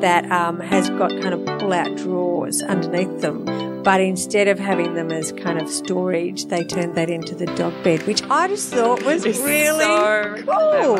that um, has got kind of pull-out drawers underneath them. But instead of having them as kind of storage, they turned that into the dog bed, which I just thought was It's really so cool.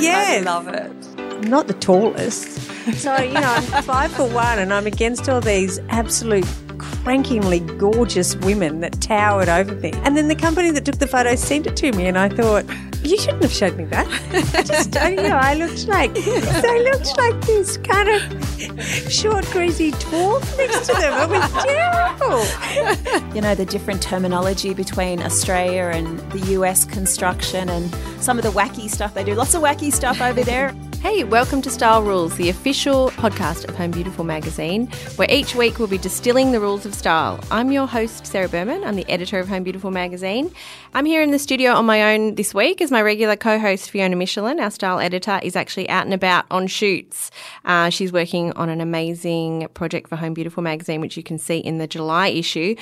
Yes. I love it. I'm not the tallest. So, you know, I'm five for one and I'm against all these absolute crankingly gorgeous women that towered over me. And then the company that took the photo sent it to me and I thought, you shouldn't have showed me that. I just, you know, I looked like, I looked like this kind of short, greasy dwarf next to them. It was terrible. you know, the different terminology between Australia and the US construction and some of the wacky stuff they do. Lots of wacky stuff over there. Hey, welcome to Style Rules, the official podcast of Home Beautiful magazine, where each week we'll be distilling the rules of style. I'm your host, Sarah Berman. I'm the editor of Home Beautiful magazine. I'm here in the studio on my own this week as my regular co host, Fiona Michelin, our style editor, is actually out and about on shoots. Uh, she's working on an amazing project for Home Beautiful magazine, which you can see in the July issue.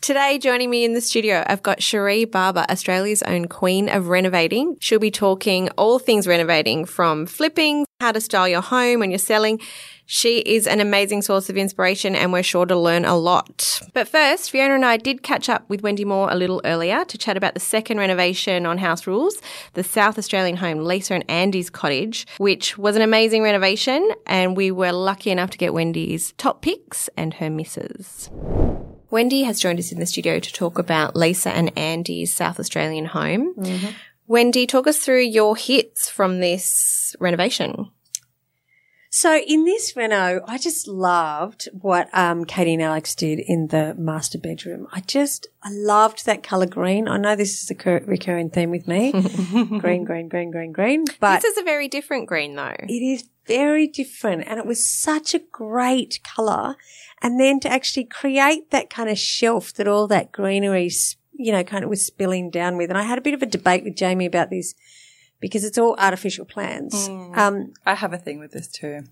Today, joining me in the studio, I've got Cherie Barber, Australia's own queen of renovating. She'll be talking all things renovating from flipping, how to style your home when you're selling. She is an amazing source of inspiration and we're sure to learn a lot. But first, Fiona and I did catch up with Wendy Moore a little earlier to chat about the second renovation on House Rules, the South Australian home Lisa and Andy's cottage, which was an amazing renovation and we were lucky enough to get Wendy's top picks and her misses. Wendy has joined us in the studio to talk about Lisa and Andy's South Australian home. Mm-hmm. Wendy, talk us through your hits from this renovation. So in this Reno, I just loved what um, Katie and Alex did in the master bedroom. I just, I loved that color green. I know this is a cur- recurring theme with me. green, green, green, green, green. But this is a very different green though. it is very different and it was such a great color. And then to actually create that kind of shelf that all that greenery, you know, kind of was spilling down with. And I had a bit of a debate with Jamie about this because it's all artificial plants. Um, I have a thing with this too.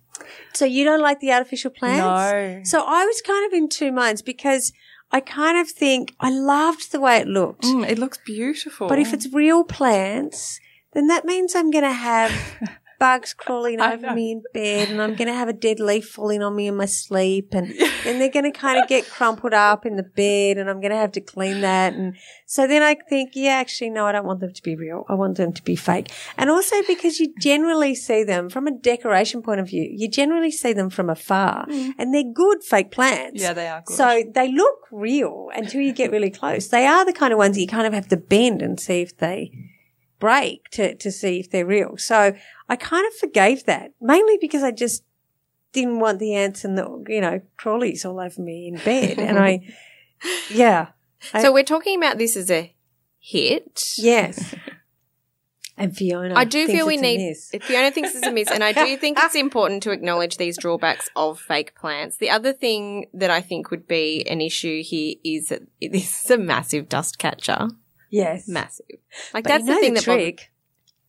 so you don't like the artificial plants? No. So I was kind of in two minds because I kind of think I loved the way it looked. Mm, it looks beautiful. But if it's real plants, then that means I'm going to have bugs crawling over me in bed and I'm going to have a dead leaf falling on me in my sleep and then they're going to kind of get crumpled up in the bed and I'm going to have to clean that. And so then I think, yeah, actually, no, I don't want them to be real. I want them to be fake. And also because you generally see them from a decoration point of view, you generally see them from afar mm. and they're good fake plants. Yeah, they are good. So they look real until you get really close. They are the kind of ones you kind of have to bend and see if they break to, to see if they're real. So I kind of forgave that mainly because I just didn't want the ants and the, you know, crawlies all over me in bed. and I, yeah. I- So we're talking about this as a hit. yes. And Fiona. I do feel we need. Fiona thinks it's a miss, and I do think it's important to acknowledge these drawbacks of fake plants. The other thing that I think would be an issue here is that this is a massive dust catcher. Yes. Massive. Like But that's you know the thing the that trick.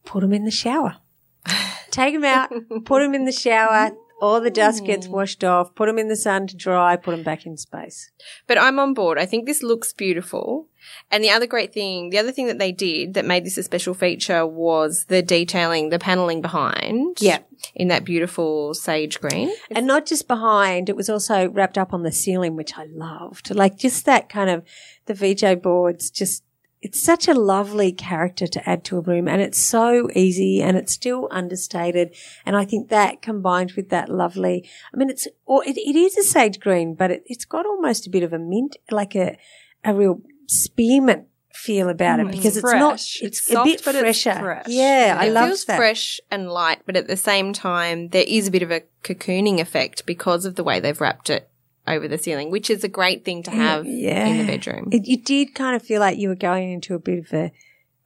Put them in the shower. Take them out, put them in the shower. All the dust Mm. gets washed off. Put them in the sun to dry. Put them back in space. But I'm on board. I think this looks beautiful. And the other great thing, the other thing that they did that made this a special feature was the detailing, the paneling behind. Yeah. In that beautiful sage green. And not just behind, it was also wrapped up on the ceiling, which I loved. Like just that kind of the VJ boards, just it's such a lovely character to add to a room and it's so easy and it's still understated. And I think that combined with that lovely, I mean, it's, or it, it is a sage green, but it, it's got almost a bit of a mint, like a, a real spearmint feel about it mm, because it's, not, fresh. it's, It's a bit but it's fresher. fresh. Yeah, I it love feels that. fresh and light, but at the same time, there is a bit of a cocooning effect because of the way they've wrapped it over the ceiling, which is a great thing to have in the bedroom. It, you did kind of feel like you were going into a bit of a,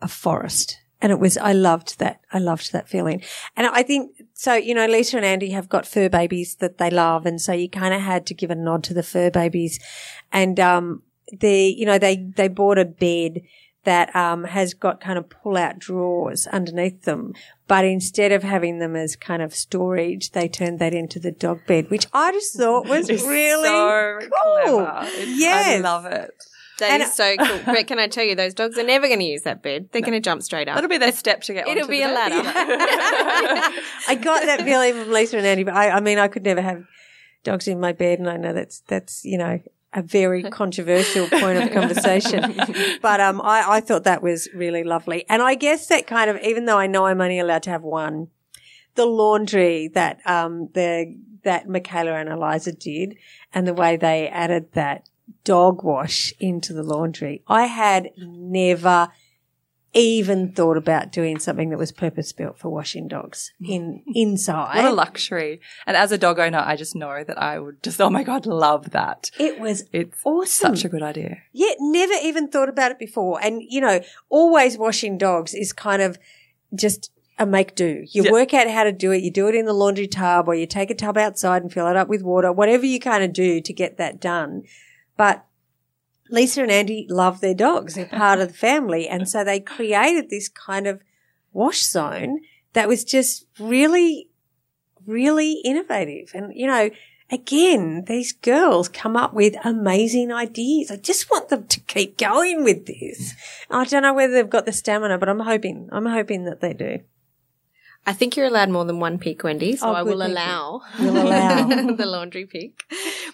a forest And it was, I loved that. I loved that feeling. And I think, so, you know, Lisa and Andy have got fur babies that they love. And so you kind of had to give a nod to the fur babies. And, um, the, you know, they, they bought a bed that, um, has got kind of pull out drawers underneath them. But instead of having them as kind of storage, they turned that into the dog bed, which I just thought was It's really so cool. Yeah, I love it. That And- is so cool. But can I tell you, those dogs are never going to use that bed. They're going to jump straight up. That'll be their step to get It'll onto be the a bed. ladder. I got that feeling from Lisa and Andy, but I, I mean, I could never have dogs in my bed, and I know that's that's you know a very controversial point of conversation. but um, I, I thought that was really lovely, and I guess that kind of even though I know I'm only allowed to have one, the laundry that um the that Michaela and Eliza did, and the way they added that dog wash into the laundry, I had never even thought about doing something that was purpose built for washing dogs in inside. What a luxury. And as a dog owner, I just know that I would just, oh my God, love that. It was It's awesome. such a good idea. Yeah, never even thought about it before. And, you know, always washing dogs is kind of just a make do. You Yeah. work out how to do it. You do it in the laundry tub or you take a tub outside and fill it up with water, whatever you kind of do to get that done. But Lisa and Andy love their dogs. They're part of the family. And so they created this kind of wash zone that was just really, really innovative. And, you know, again, these girls come up with amazing ideas. I just want them to keep going with this. I don't know whether they've got the stamina, but I'm hoping, I'm hoping that they do. I think you're allowed more than one pick, Wendy, so Oh, I will allow, allow. the laundry pick.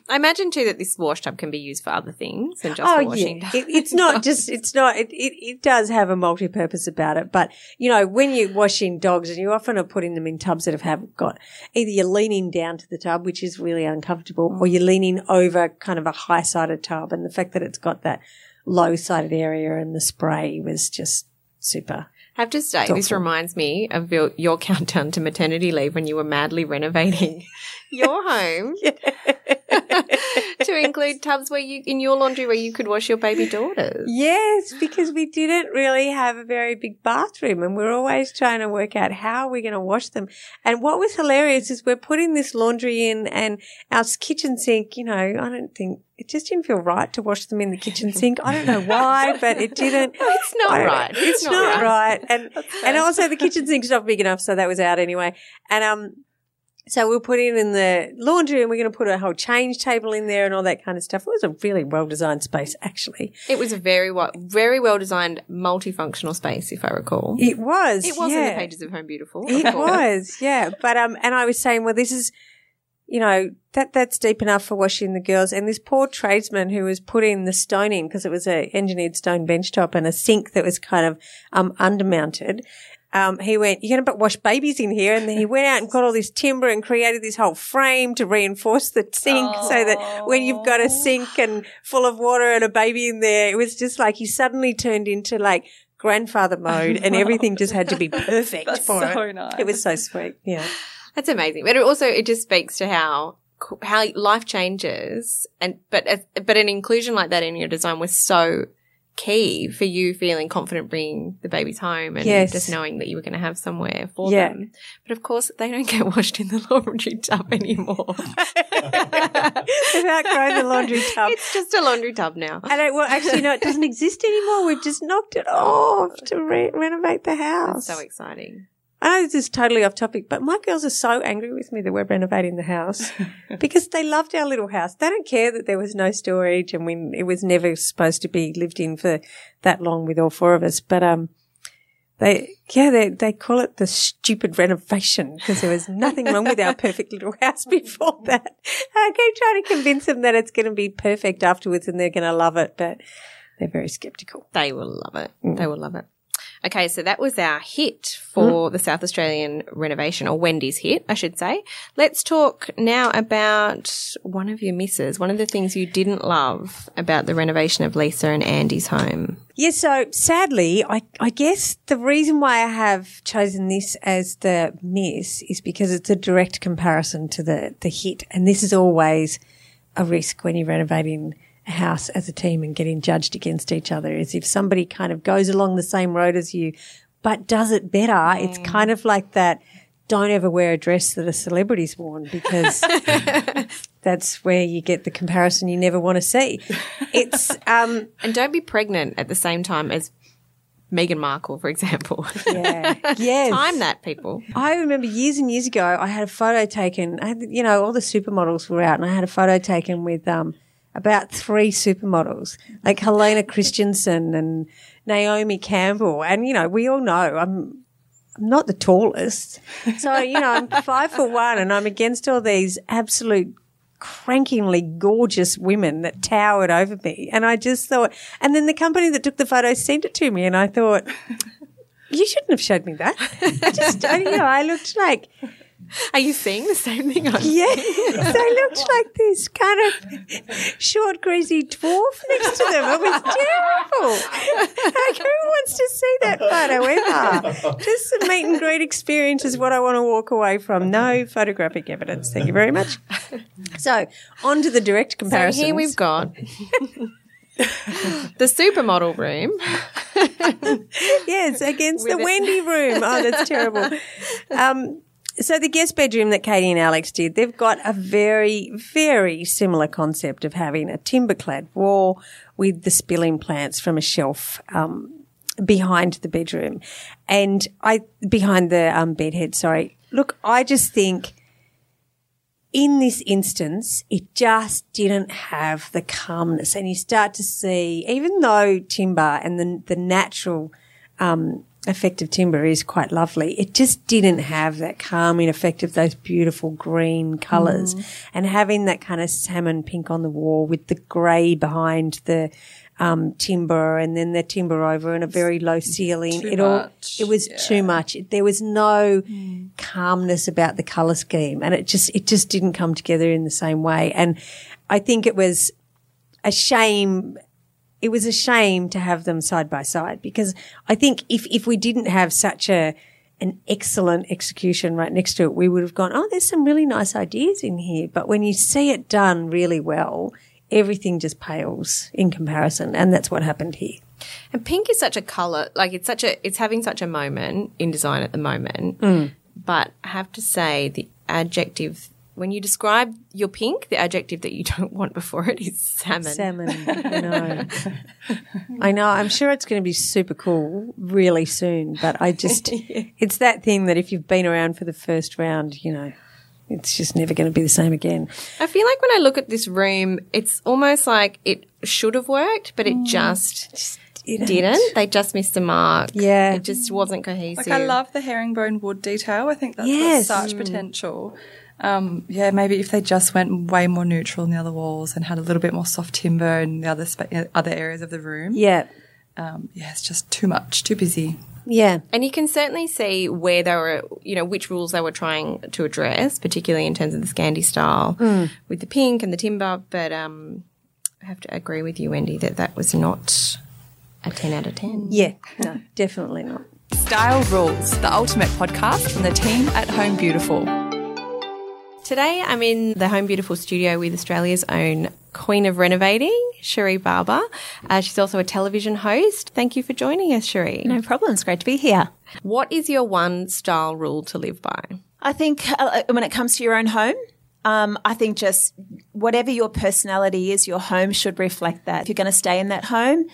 I imagine too that this wash tub can be used for other things than just oh for washing. yeah, it, it's not just it's not it, it it does have a multi-purpose about it. But you know, when you're washing dogs, and you often are putting them in tubs that have, have got either you're leaning down to the tub, which is really uncomfortable, or you're leaning over kind of a high-sided tub, and the fact that it's got that low-sided area and the spray was just super. I have to say, this reminds me of your, your countdown to maternity leave when you were madly renovating your home to include tubs where you in your laundry where you could wash your baby daughters. Yes, because we didn't really have a very big bathroom and we're always trying to work out how we're going to wash them. And what was hilarious is we're putting this laundry in and our kitchen sink, you know, I don't think it just didn't feel right to wash them in the kitchen sink. I don't know why, but it didn't. It's not I don't know. right. It's, It's not, not right. And and also the kitchen sink's not big enough, so that was out anyway. And um so we'll put it in the laundry and we're going to put a whole change table in there and all that kind of stuff. It was a really well designed space, actually. It was a very well, very well designed, multifunctional space, if I recall. It was. It was yeah. in the pages of Home Beautiful. of It course. was, yeah. But um, and I was saying, well, this is, you know, that that's deep enough for washing the girls. And this poor tradesman who was putting the stone in because it was a engineered stone bench top and a sink that was kind of um undermounted. Um, he went, you're going to wash babies in here. And then he went out and got all this timber and created this whole frame to reinforce the sink so that when you've got a sink and full of water and a baby in there, it was just like he suddenly turned into like grandfather mode and everything just had to be perfect That's for so it. nice. It was so sweet. Yeah. That's amazing. But it also, it just speaks to how, how life changes and, but, but an inclusion like that in your design was so key for you feeling confident bringing the babies home and Yes. just knowing that you were going to have somewhere for Yeah. them. But of course, they don't get washed in the laundry tub anymore. They've outgrown the laundry tub. it's just a laundry tub now. I don't, well, actually, no, it doesn't exist anymore. We've just knocked it off to re- renovate the house. So exciting. I know this is totally off topic, but my girls are so angry with me that we're renovating the house because they loved our little house. They don't care that there was no storage and we, it was never supposed to be lived in for that long with all four of us. But, um, they, yeah, they, they call it the stupid renovation because there was nothing wrong with our perfect little house before that. I keep trying to convince them that it's going to be perfect afterwards and they're going to love it, but they're very skeptical. They will love it. Mm. They will love it. Okay, so that was our hit for mm-hmm. the South Australian renovation, or Wendy's hit, I should say. Let's talk now about one of your misses, one of the things you didn't love about the renovation of Lisa and Andy's home. Yeah, so sadly, I, I guess the reason why I have chosen this as the miss is because it's a direct comparison to the, the hit. And this is always a risk when you're renovating house as a team and getting judged against each other is if somebody kind of goes along the same road as you, but does it better. It's kind of like that. Don't ever wear a dress that a celebrity's worn because that's where you get the comparison you never want to see. It's um, And don't be pregnant at the same time as Meghan Markle, for example. yeah, yes. Time that, people. I remember years and years ago, I had a photo taken. I had, you know, all the supermodels were out, and I had a photo taken with um, about three supermodels, like Helena Christensen and Naomi Campbell. And you know, we all know I'm I'm not the tallest, so you know, I'm five foot one, and I'm against all these absolute crankingly gorgeous women that towered over me. And I just thought, and then the company that took the photo sent it to me, and I thought, you shouldn't have showed me that. I just, I, you know, I looked like, Are you seeing the same thing on yeah, I looked like this kind of short, greasy dwarf next to them. It was terrible. Like, who wants to see that photo ever? Just a meet and greet experience is what I want to walk away from. No photographic evidence. Thank you very much. So, on to the direct comparison. So here we've got the supermodel room. yes, against the With. Wendy room. Oh, that's terrible. Um, so the guest bedroom that Katie and Alex did, they've got a very, very similar concept of having a timber-clad wall with the spilling plants from a shelf um, behind the bedroom, and I behind the um, bedhead. Sorry. Look, I just think in this instance, it just didn't have the calmness. And you start to see, even though timber and the, the natural um, effect of timber is quite lovely, it just didn't have that calming effect of those beautiful green colours. And having that kind of salmon pink on the wall with the grey behind the um, timber and then the timber over and a very low ceiling. too it all much, it was too much. It- There was no Hmm. calmness about the color scheme, and it just it just didn't come together in the same way. And I think it was a shame. It was a shame to have them side by side because I think if if we didn't have such a an excellent execution right next to it, we would have gone, oh, there's some really nice ideas in here. But when you see it done really well, everything just pales in comparison, and that's what happened here. And pink is such a color, like it's such a, it's having such a moment in design at the moment. Mm. But I have to say the adjective, when you describe your pink, the adjective that you don't want before it is salmon. Salmon. I know. I know. I'm sure it's going to be super cool really soon, but I just, it's that thing that if you've been around for the first round, you know, it's just never going to be the same again. I feel like when I look at this room, it's almost like it should have worked, but it mm. just didn't. They just missed the mark. Yeah. It just wasn't cohesive. Like I love the herringbone wood detail. I think that's Yes. got such mm. potential. Um, yeah, maybe if they just went way more neutral in the other walls and had a little bit more soft timber in the other spa- other areas of the room. Yeah. Um, yeah, it's just too much, too busy. Yeah. And you can certainly see where they were, you know, which rules they were trying to address, particularly in terms of the Scandi style with the pink and the timber. But um, I have to agree with you, Wendy, that that was not a 10 out of 10. Yeah. No, definitely not. Style Rules, the ultimate podcast from the team at Home Beautiful. Today I'm in the Home Beautiful studio with Australia's own Queen of Renovating, Cherie Barber. Uh, she's also a television host. Thank you for joining us, Cherie. No problem. It's great to be here. What is your one style rule to live by? I think uh, when it comes to your own home, um, I think just whatever your personality is, your home should reflect that. If you're going to stay in that home,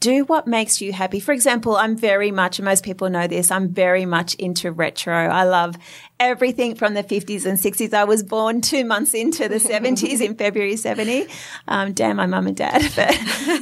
do what makes you happy. For example, I'm very much, and most people know this, I'm very much into retro. I love everything from the 50s and 60s. I was born two months into the 70s in February 70. Um, damn my mum and dad. But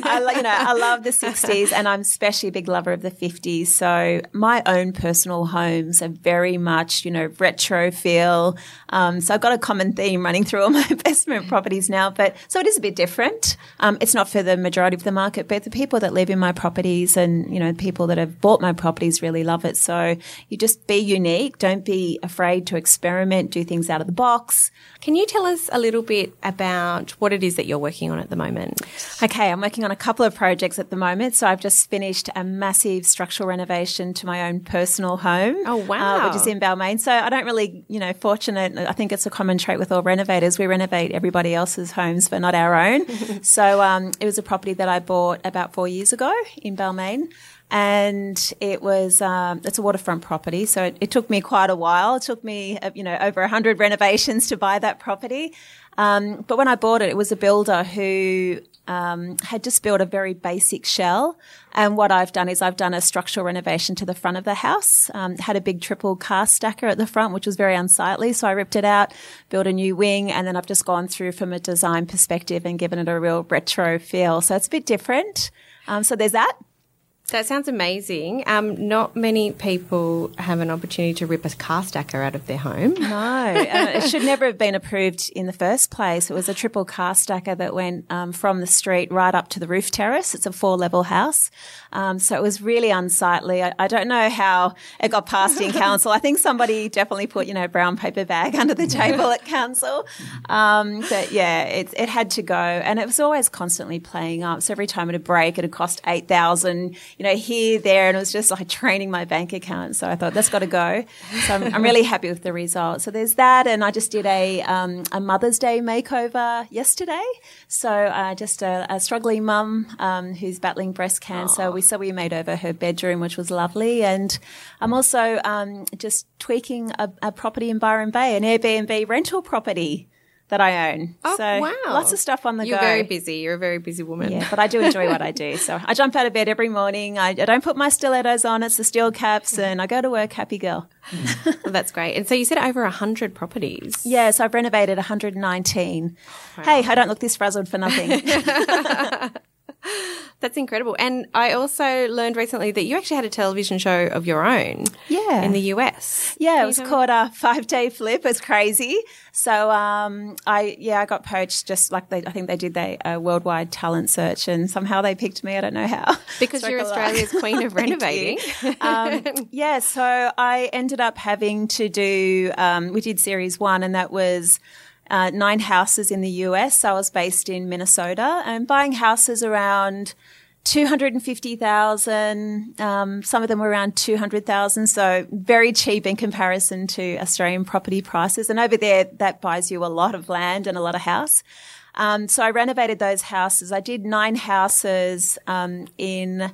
I, you know, I love the 60s and I'm especially a big lover of the 50s. So my own personal homes are very much, you know, retro feel. Um, so I've got a common theme running through all my investment properties now, but so it is a bit different. Um, it's not for the majority of the market, but the people that live in my properties and, you know, people that have bought my properties really love it. So you just be unique. Don't be afraid to experiment, do things out of the box. Can you tell us a little bit about what it is that you're working on at the moment? Okay, I'm working on a couple of projects at the moment. So I've just finished a massive structural renovation to my own personal home. Oh, wow. uh, which is in Balmain. So I don't really, you know, fortunate. I think it's a common trait with all renovators. We renovate everybody else's homes, but not our own. so um, it was a property that I bought about four years ago in Balmain. And it was um, it's a waterfront property, so it, it, took me quite a while. It took me uh, you know over hundred renovations to buy that property. Um, but when I bought it, it was a builder who um, had just built a very basic shell. And what I've done is I've done a structural renovation to the front of the house. Um, had a big triple car stacker at the front, which was very unsightly. So I ripped it out, built a new wing, and then I've just gone through from a design perspective and given it a real retro feel. So it's a bit different. Um, so there's that. That sounds amazing. Um, not many people have an opportunity to rip a car stacker out of their home. No, uh, it should never have been approved in the first place. It was a triple car stacker that went um, from the street right up to the roof terrace. It's a four level house. Um, so it was really unsightly. I, I, don't know how it got passed in council. I think somebody definitely put, you know, brown paper bag under the table at council. Um, but yeah, it, it had to go. And it was always constantly playing up. So every time it would break, it would cost 8000 you know, here, there, and it was just like training my bank account. So I thought that's got to go. So I'm, I'm, really happy with the result. So there's that, and I just did a um, a Mother's Day makeover yesterday. So uh, just a, a, struggling mum um, who's battling breast cancer. Aww. We so we made over her bedroom, which was lovely, and I'm also um, just tweaking a, a property in Byron Bay, an Airbnb rental property that I own. Oh, so wow. lots of stuff on the You're go. You're very busy. You're a very busy woman. Yeah, but I do enjoy what I do. So I jump out of bed every morning. I, I don't put my stilettos on. It's the steel caps mm-hmm. and I go to work happy girl. Mm. well, that's great. And so you said over 100 properties. Yes, yeah, so I've renovated 119. Wow. Hey, I don't look this frazzled for nothing. That's incredible. And I also learned recently that you actually had a television show of your own. Yeah. In the US. Yeah, it was called a five day flip. It's crazy. So, um, I, yeah, I got poached just like they, I think they did the uh, worldwide talent search and somehow they picked me. I don't know how. Because you're Australia's queen of renovating. um, yeah. So I ended up having to do, um, we did series one and that was, uh, nine houses in the US. I was based in Minnesota and buying houses around 250,000. Um, some of them were around 200,000. So very cheap in comparison to Australian property prices. And over there, that buys you a lot of land and a lot of house. Um, so I renovated those houses. I did nine houses, um, in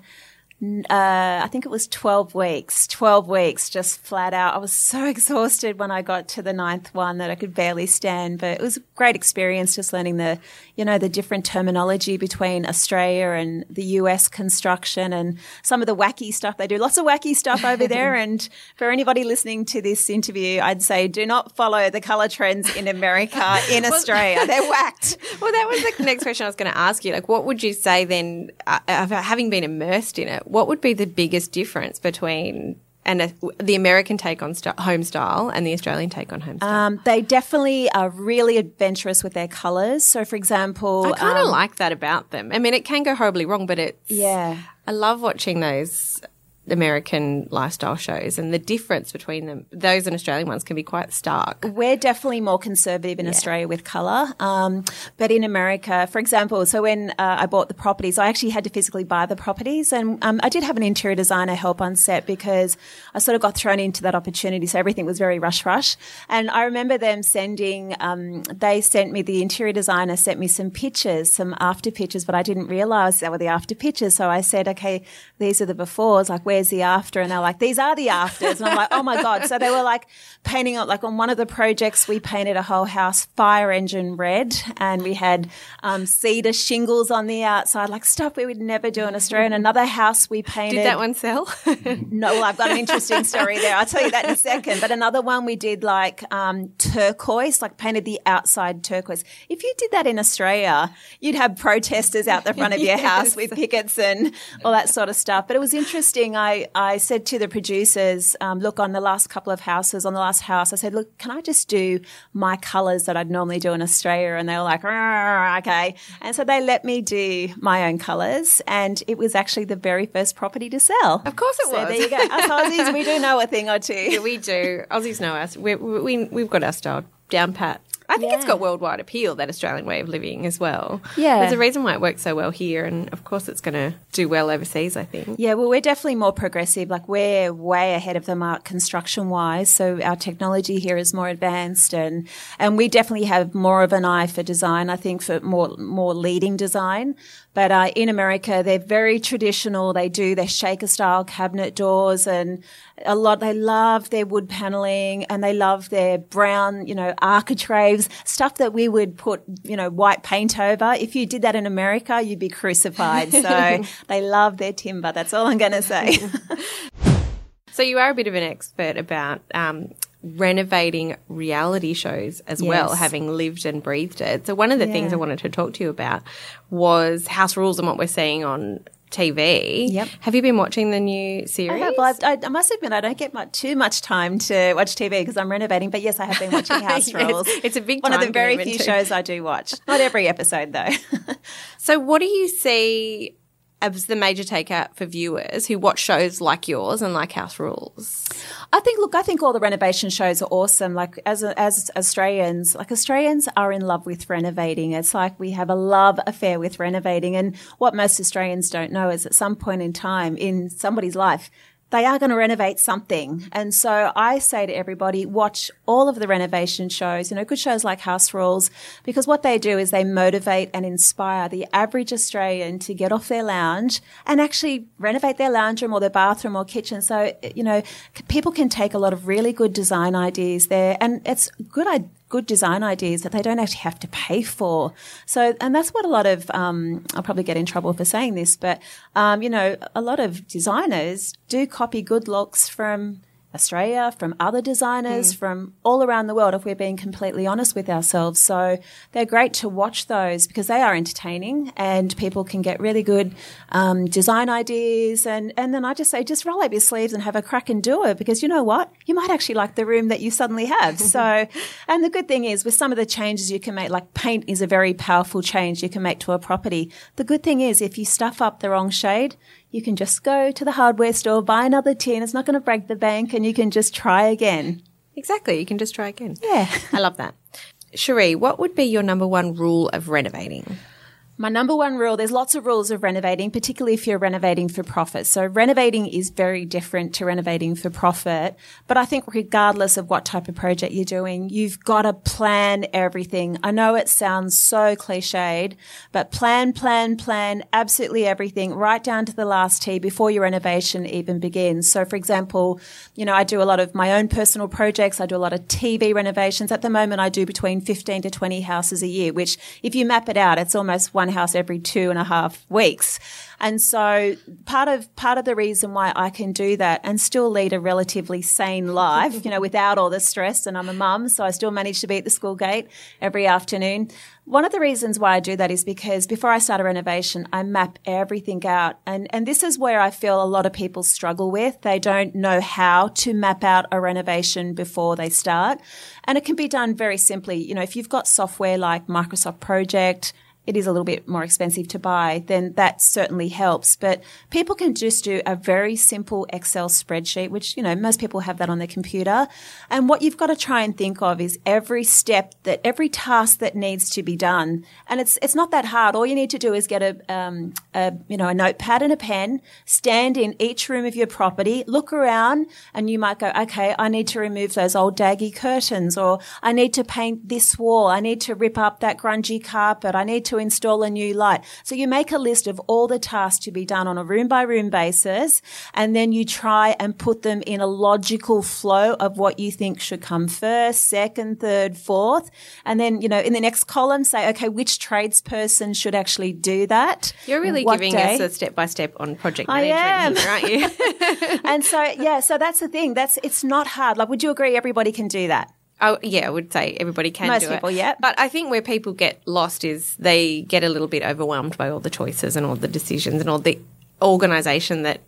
uh, I think it was 12 weeks, 12 weeks just flat out. I was so exhausted when I got to the ninth one that I could barely stand, but it was a great experience just learning the, you know, the different terminology between Australia and the US construction and some of the wacky stuff they do. Lots of wacky stuff over there. and for anybody listening to this interview, I'd say do not follow the color trends in America, in Australia. They're whacked. Well, that was the next question I was going to ask you. Like, what would you say then, uh, having been immersed in it? What would be the biggest difference between and a, the American take on st- home style and the Australian take on home style? Um, they definitely are really adventurous with their colours. So, for example, I kind of um, like that about them. I mean, it can go horribly wrong, but it's yeah. I love watching those American lifestyle shows and the difference between them, those and Australian ones can be quite stark. We're definitely more conservative in yeah. Australia with colour. Um, but in America, for example, so when uh, I bought the properties, I actually had to physically buy the properties. And um, I did have an interior designer help on set because I sort of got thrown into that opportunity. So everything was very rush rush. And I remember them sending, um, they sent me, the interior designer sent me some pictures, some after pictures, but I didn't realise they were the after pictures. So I said, okay, these are the befores. Like, where's the after? And they're like, these are the afters. And I'm like, oh my God. So they were like painting it, like on one of the projects, we painted a whole house fire engine red and we had um, cedar shingles on the outside, like stuff we would never do in Australia. And another house we painted. Did that one sell? no, well, I've got an interesting story there. I'll tell you that in a second. But another one we did like um, turquoise, like painted the outside turquoise. If you did that in Australia, you'd have protesters out the front of your yes. house with pickets and all that sort of stuff. But it was interesting. I, I said to the producers, um, look, on the last couple of houses, on the last house, I said, look, can I just do my colours that I'd normally do in Australia? And they were like, okay. And so they let me do my own colours. And it was actually the very first property to sell. Of course it so was. there you go. Us Aussies, we do know a thing or two. Yeah, we do. Aussies know us. We, we, we've got our style down pat. I think it's got worldwide appeal, that Australian way of living as well. Yeah. There's a reason why it works so well here, and of course it's going to do well overseas, I think. Yeah, well, we're definitely more progressive. Like we're way ahead of the mark construction wise. So our technology here is more advanced, and and we definitely have more of an eye for design. I think for more more leading design. But uh, in America, they're very traditional. They do their shaker style cabinet doors, and a lot. They love their wood paneling, and they love their brown, you know, architraves stuff that we would put, you know, white paint over. If you did that in America, you'd be crucified. So they love their timber. That's all I'm going to say. So you are a bit of an expert about um, renovating reality shows as well, having lived and breathed it. So one of the things I wanted to talk to you about was House Rules and what we're seeing on TV. Yep. Have you been watching the new I, series? have, well, I, I must admit, I don't get much, too much time to watch TV because I'm renovating. But yes, I have been watching House Yes, Rules. it's a big one of the very few too. shows I do watch. Not every episode though. So, what do you see as the major takeout for viewers who watch shows like yours and like House Rules? I think, look, I think all the renovation shows are awesome. Like as as Australians, like Australians are in love with renovating. It's like we have a love affair with renovating. And what most Australians don't know is at some point in time in somebody's life, they are going to renovate something. And so I say to everybody, watch all of the renovation shows, you know, good shows like House Rules, because what they do is they motivate and inspire the average Australian to get off their lounge and actually renovate their lounge room or their bathroom or kitchen. So, you know, people can take a lot of really good design ideas there and it's good good design ideas that they don't actually have to pay for. So, and that's what a lot of, um, I'll probably get in trouble for saying this, but, um, you know, a lot of designers do copy good looks from Australia, from other designers, from all around the world, if we're being completely honest with ourselves. So they're great to watch those because they are entertaining and people can get really good um, design ideas. And, and then I just say, just roll up your sleeves and have a crack and do it because you know what? You might actually like the room that you suddenly have. So, and the good thing is with some of the changes you can make, like paint is a very powerful change you can make to a property. The good thing is if you stuff up the wrong shade, you can just go to the hardware store, buy another tin. It's not going to break the bank, and you can just try again. Exactly. You can just try again. Yeah. I love that. Cherie, what would be your number one rule of renovating? My number one rule, there's lots of rules of renovating, particularly if you're renovating for profit. So renovating is very different to renovating for profit. But I think regardless of what type of project you're doing, you've got to plan everything. I know it sounds so cliched, but plan, plan, plan absolutely everything right down to the last T before your renovation even begins. So for example, you know, I do a lot of my own personal projects. I do a lot of TV renovations. At the moment, I do between 15 to 20 houses a year, which if you map it out, it's almost one house every two and a half weeks. And so part of, part of the reason why I can do that and still lead a relatively sane life, you know, without all the stress and I'm a mum, so I still manage to be at the school gate every afternoon. One of the reasons why I do that is because before I start a renovation, I map everything out. And, and this is where I feel a lot of people struggle with. They don't know how to map out a renovation before they start. And it can be done very simply. You know, if you've got software like Microsoft Project, it is a little bit more expensive to buy, then that certainly helps. But people can just do a very simple Excel spreadsheet, which, you know, most people have that on their computer. And what you've got to try and think of is every step that every task that needs to be done. And it's, it's not that hard. All you need to do is get a, um, a, you know, a notepad and a pen, stand in each room of your property, look around and you might go, okay, I need to remove those old daggy curtains or I need to paint this wall. I need to rip up that grungy carpet. I need to install a new light. So you make a list of all the tasks to be done on a room by room basis. And then you try and put them in a logical flow of what you think should come first, second, third, fourth. And then, you know, in the next column, say, okay, which tradesperson should actually do that? You're really giving day? us a step by step on project management, here, aren't you? and so yeah, so that's the thing. That's it's not hard. Like, would you agree? Everybody can do that. Oh yeah, I would say everybody can Most do people, it. yeah. But I think where people get lost is they get a little bit overwhelmed by all the choices and all the decisions and all the organisation that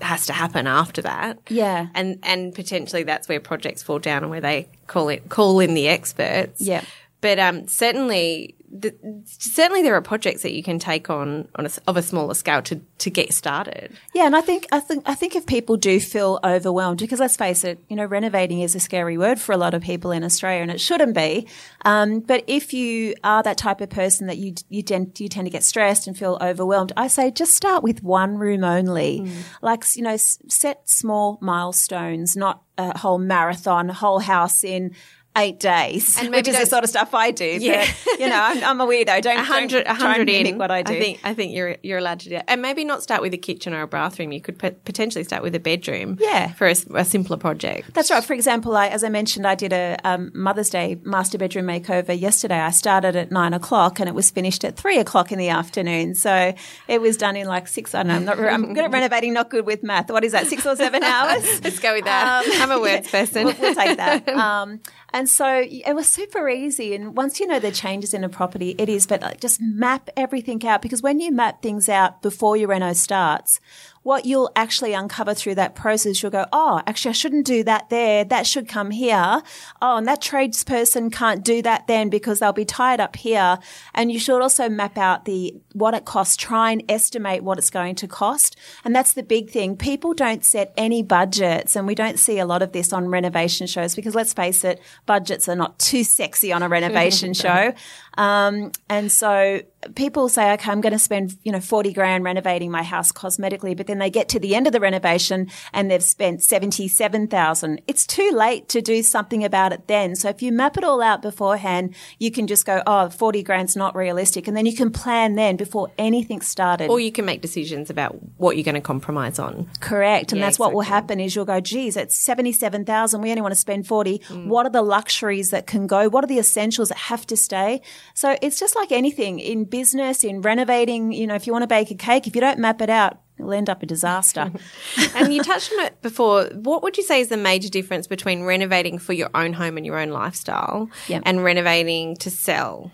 has to happen after that. Yeah. And and potentially that's where projects fall down and where they call it call in the experts. Yeah. But um, certainly th- certainly there are projects that you can take on, on a, of a smaller scale to, to get started. Yeah, and I think I think I think if people do feel overwhelmed, because let's face it, you know, renovating is a scary word for a lot of people in Australia, and it shouldn't be. Um, but if you are that type of person that you you tend you tend to get stressed and feel overwhelmed, I say just start with one room only. Mm. Like you know, s- set small milestones, not a whole marathon, a whole house in. Eight days, And which is the sort of stuff I do. Yeah. But, you know, I'm, I'm a weirdo. Don't A hundred, don't a try and mimic in. what I do. think, I think you're you're allowed to do that, and maybe not start with a kitchen or a bathroom. You could pot- potentially start with a bedroom. Yeah. for a simpler project. That's right. For example, I, as I mentioned, I did a um, Mother's Day master bedroom makeover yesterday. I started at nine o'clock and it was finished at three o'clock in the afternoon. So it was done in like six. I don't know. I'm, not, I'm good at renovating, not good with math. What is that? Six or seven hours? Let's go with that. I'm a words person. We'll, we'll take that. Um, and so it was super easy. And once you know the changes in a property, it is, but just map everything out because when you map things out before your reno starts, what you'll actually uncover through that process, you'll go, oh, actually, I shouldn't do that there. That should come here. Oh, and that tradesperson can't do that then because they'll be tied up here. And you should also map out the what it costs. Try and estimate what it's going to cost. And that's the big thing. People don't set any budgets, and we don't see a lot of this on renovation shows because let's face it, budgets are not too sexy on a renovation show. Um, and so people say, okay, I'm going to spend, you know, 40 grand renovating my house cosmetically, but then they get to the end of the renovation and they've spent 77,000. It's too late to do something about it then. So if you map it all out beforehand, you can just go, oh, 40 grand's not realistic. And then you can plan then before anything started. Or you can make decisions about what you're going to compromise on. Correct. And Yeah, that's what will happen is you'll go, geez, it's 77,000. We only want to spend 40. Mm. What are the luxuries that can go? What are the essentials that have to stay? So it's just like anything in business, in renovating, you know, if you want to bake a cake, if you don't map it out, it'll end up a disaster. and you touched on it before. What would you say is the major difference between renovating for your own home and your own lifestyle Yep. and renovating to sell?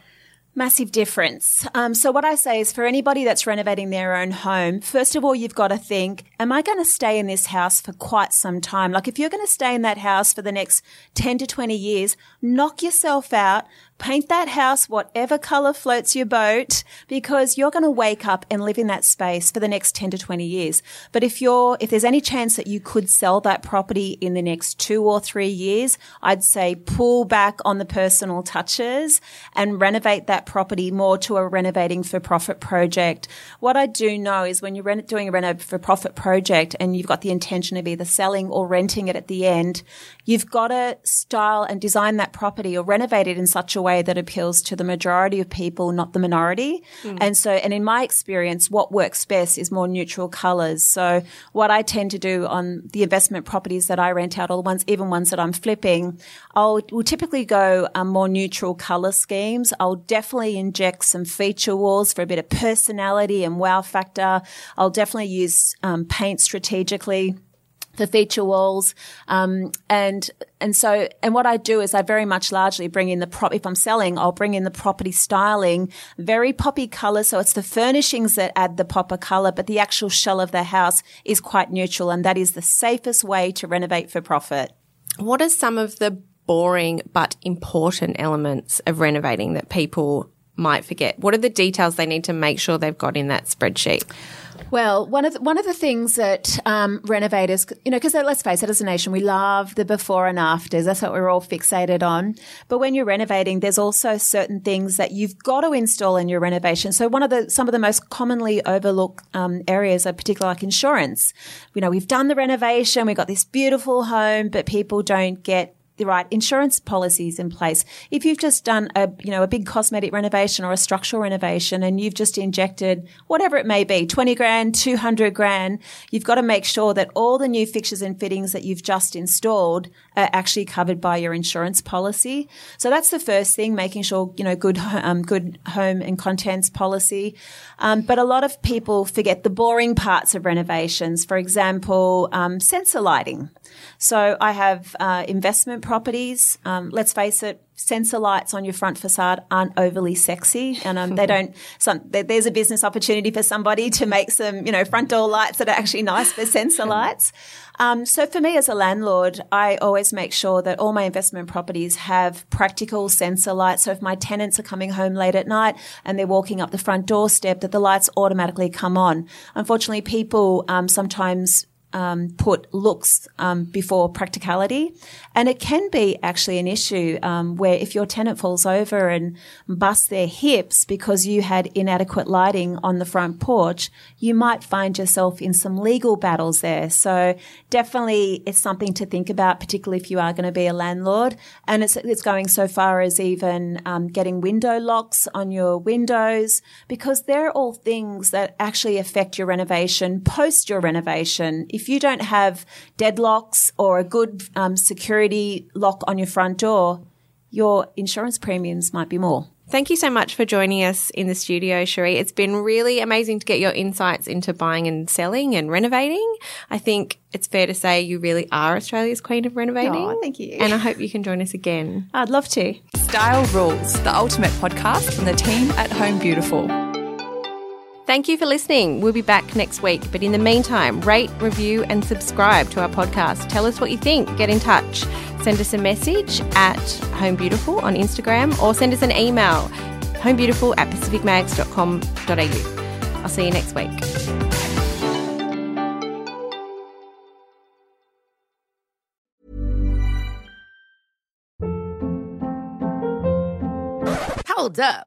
Massive difference. Um, so what I say is for anybody that's renovating their own home, first of all, you've got to think, am I going to stay in this house for quite some time? Like if you're going to stay in that house for the next 10 to 20 years, knock yourself out, paint that house whatever color floats your boat because you're going to wake up and live in that space for the next 10 to 20 years. But if you're, if there's any chance that you could sell that property in the next two or three years, I'd say pull back on the personal touches and renovate that property more to a renovating for profit project. What I do know is when you're doing a reno for profit project and you've got the intention of either selling or renting it at the end, you've got to style and design that property or renovate it in such a way that appeals to the majority of people, not the minority. And so, and in my experience, what works best is more neutral colors. So what I tend to do on the investment properties that I rent out, or the ones, even ones that I'm flipping, I'll will typically go um, more neutral color schemes. I'll definitely inject some feature walls for a bit of personality and wow factor. I'll definitely use um, paint strategically for feature walls. Um, and, and so, and what I do is I very much largely bring in the prop, if I'm selling, I'll bring in the property styling, very poppy color. So it's the furnishings that add the popper color, but the actual shell of the house is quite neutral. And that is the safest way to renovate for profit. What are some of the boring but important elements of renovating that people might forget? What are the details they need to make sure they've got in that spreadsheet? Well, one of the, one of the things that um, renovators, you know, because let's face it, as a nation, we love the before and afters. That's what we're all fixated on. But when you're renovating, there's also certain things that you've got to install in your renovation. So one of the some of the most commonly overlooked um, areas are particularly like insurance. You know, we've done the renovation, we've got this beautiful home, but people don't get the right insurance policies in place. If you've just done a, you know, a big cosmetic renovation or a structural renovation and you've just injected whatever it may be, 20 grand, 200 grand, you've got to make sure that all the new fixtures and fittings that you've just installed are actually covered by your insurance policy. So that's the first thing, making sure, you know, good, um, good home and contents policy. Um, but a lot of people forget the boring parts of renovations. For example, um, sensor lighting. So I have uh, investment properties, um, let's face it, sensor lights on your front facade aren't overly sexy, and um, they don't. Some, there's a business opportunity for somebody to make some, you know, front door lights that are actually nice for sensor lights. Um, so for me as a landlord, I always make sure that all my investment properties have practical sensor lights. So if my tenants are coming home late at night and they're walking up the front doorstep, that the lights automatically come on. Unfortunately, people um, sometimes um, put looks um, before practicality. And it can be actually an issue um, where if your tenant falls over and busts their hips because you had inadequate lighting on the front porch, you might find yourself in some legal battles there. So definitely it's something to think about, particularly if you are going to be a landlord. And it's, it's going so far as even um, getting window locks on your windows because they're all things that actually affect your renovation post your renovation. If if you don't have deadlocks or a good um, security lock on your front door, your insurance premiums might be more. Thank you so much for joining us in the studio, Cherie. It's been really amazing to get your insights into buying and selling and renovating. I think it's fair to say you really are Australia's queen of renovating. Oh, thank you. And I hope you can join us again. I'd love to. Style Rules, the ultimate podcast from the team at Home Beautiful. Thank you for listening. We'll be back next week. But in the meantime, rate, review, and subscribe to our podcast. Tell us what you think. Get in touch. Send us a message at Home Beautiful on Instagram or send us an email homebeautiful at pacificmags.com.au. I'll see you next week. Hold up.